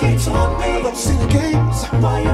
games on me. I don't see the games.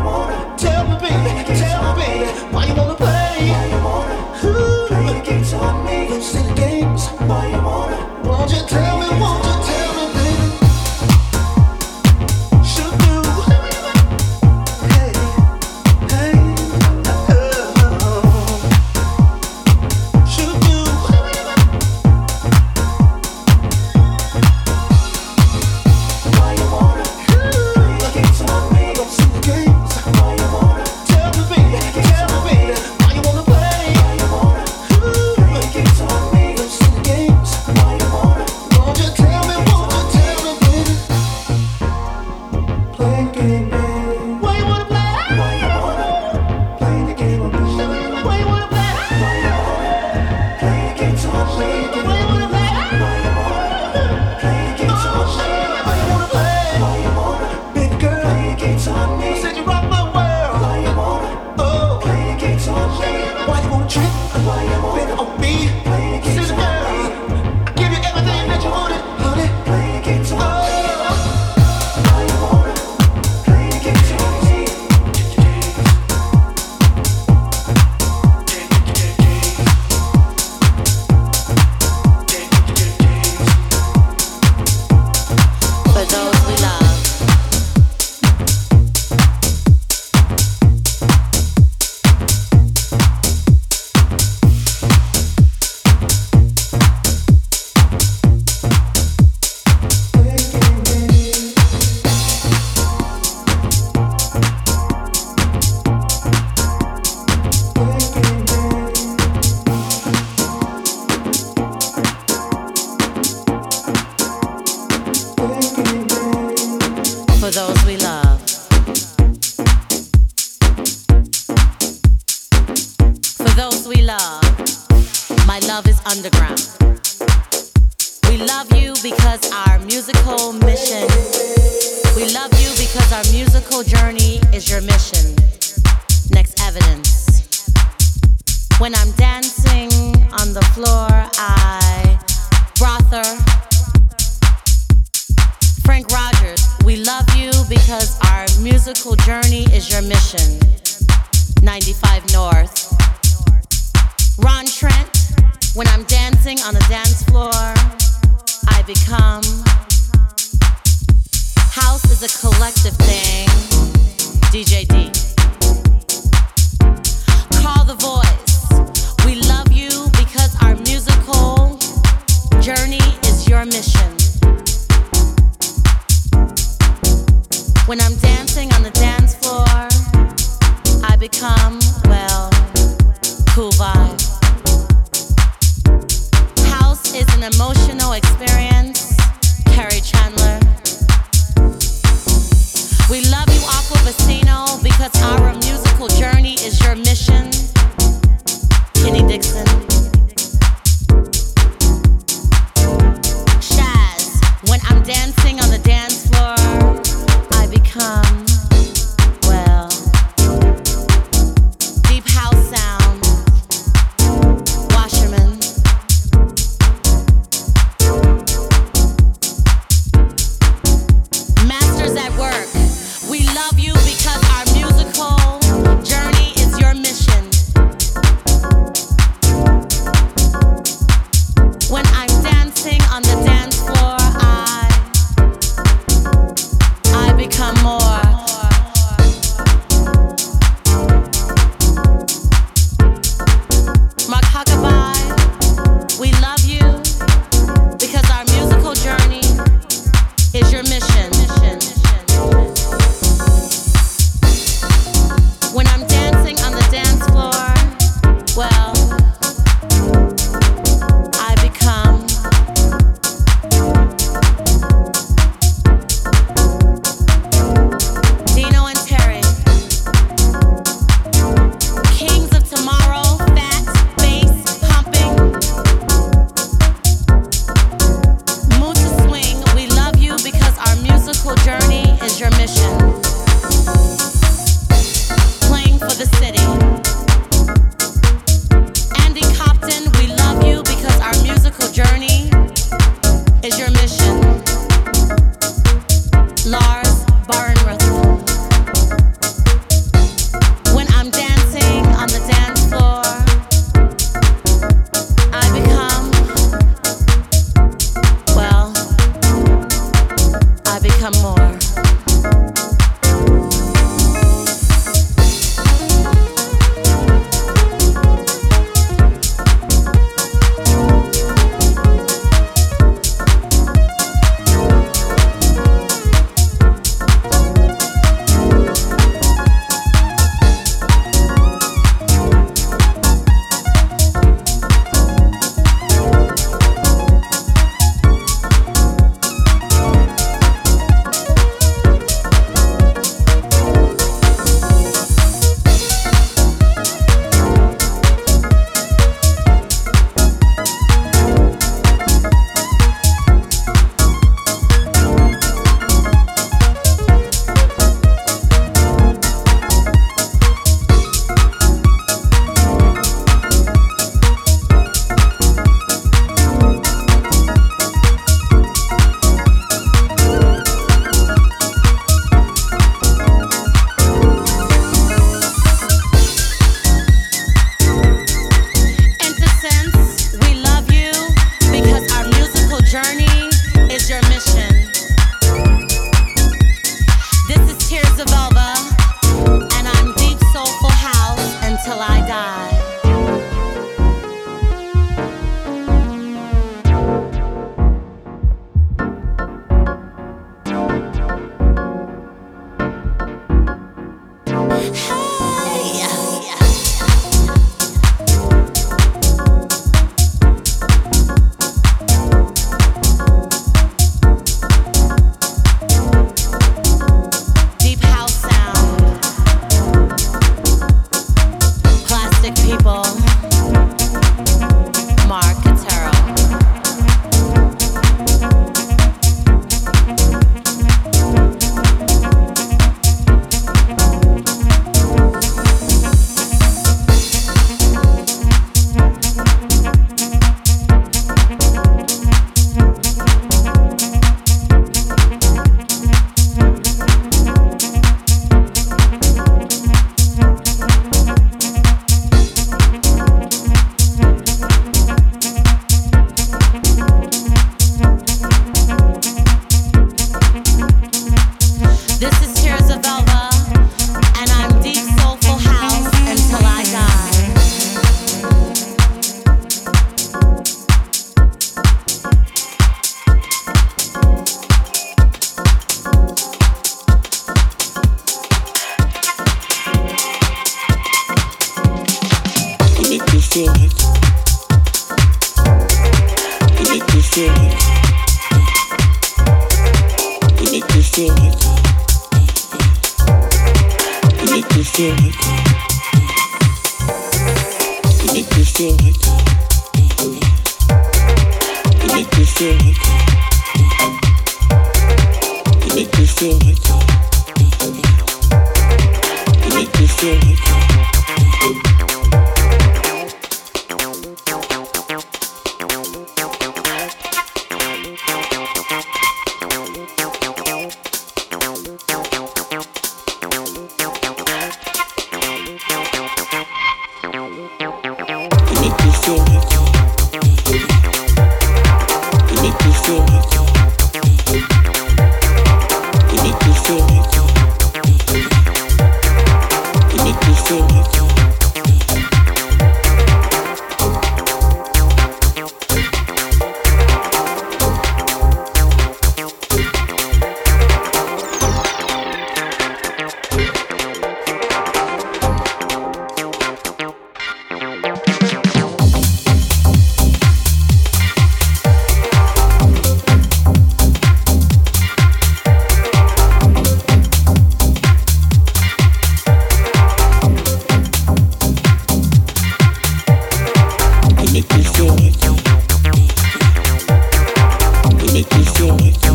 You.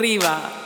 Arriba.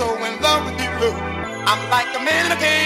so in love with you. I'm like a man in a cage.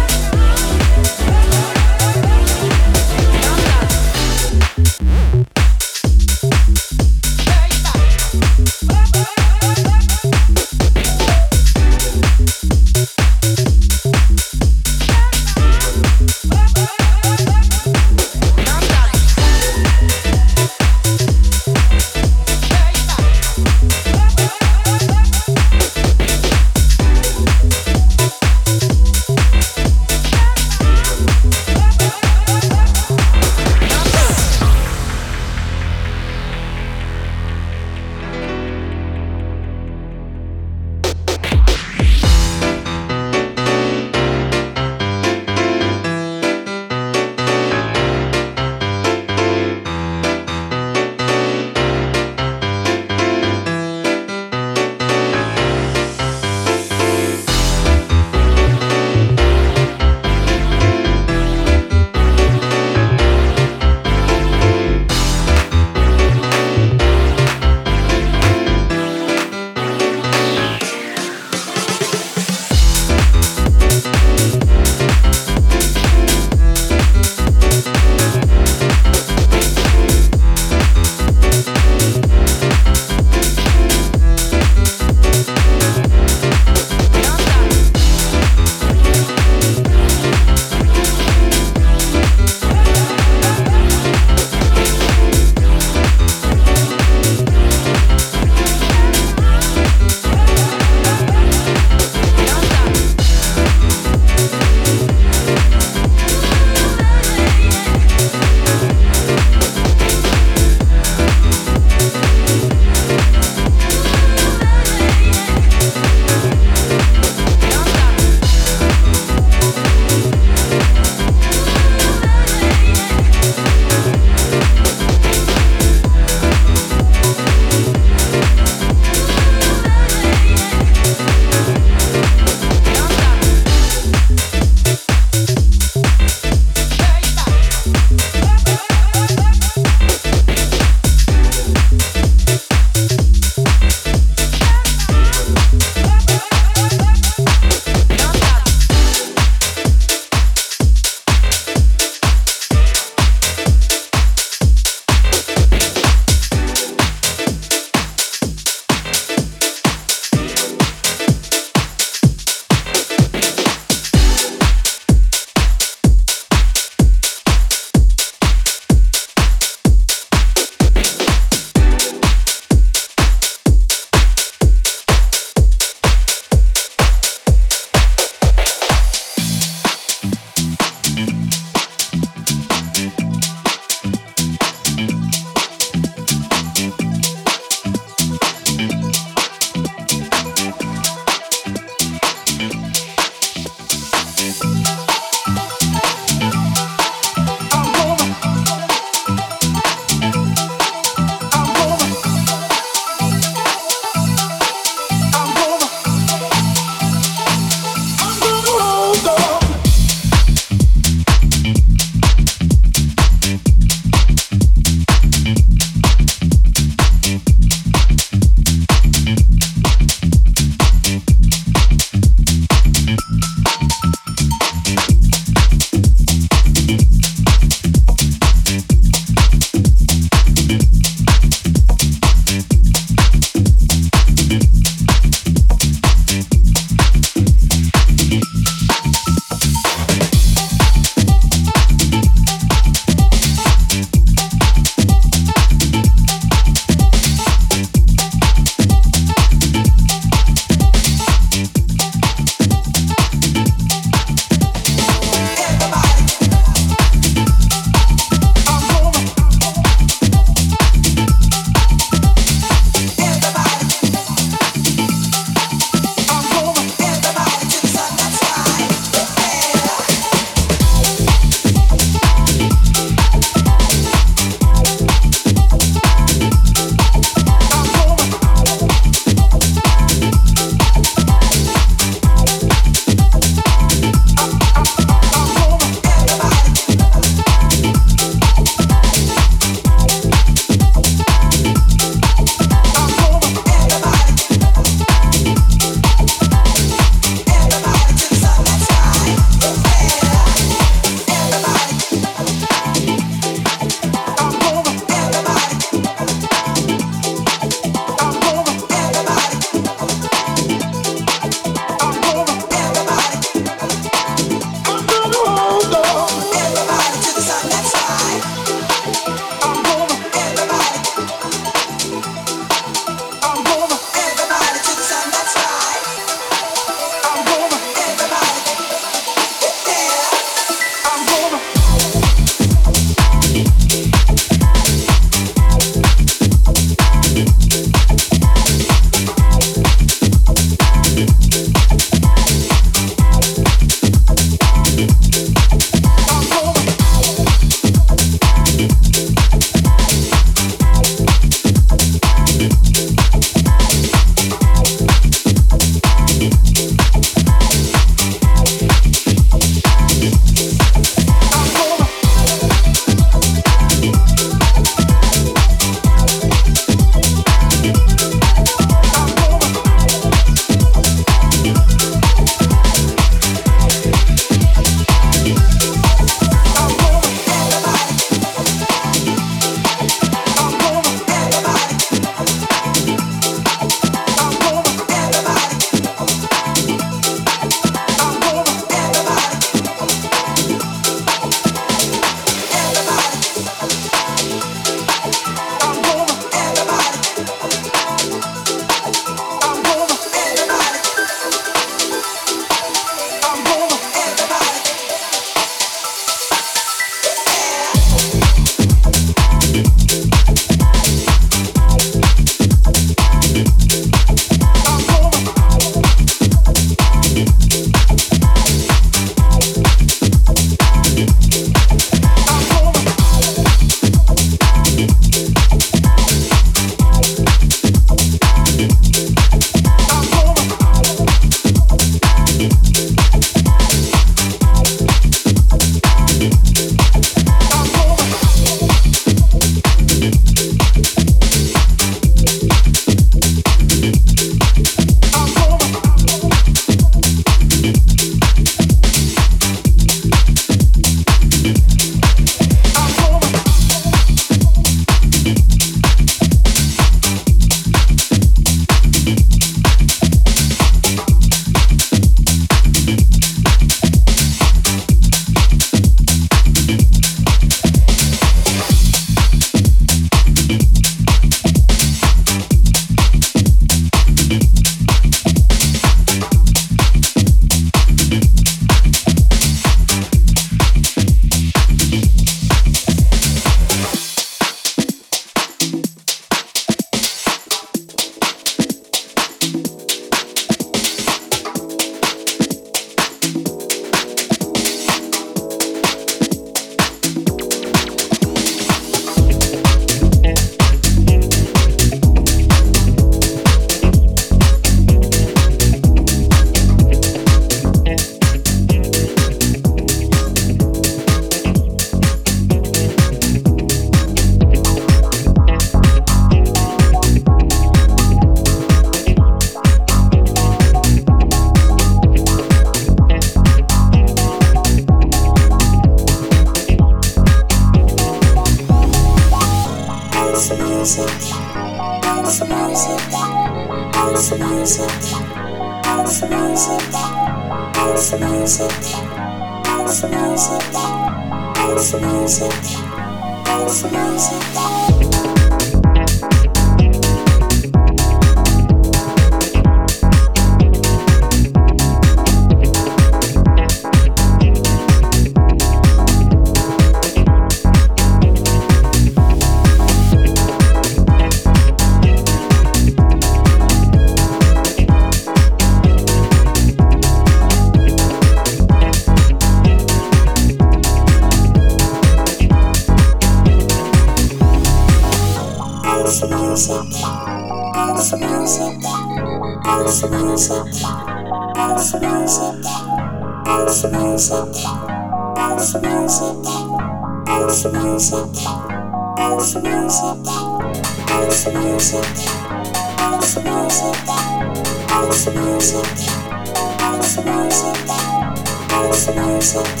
Thank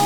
you.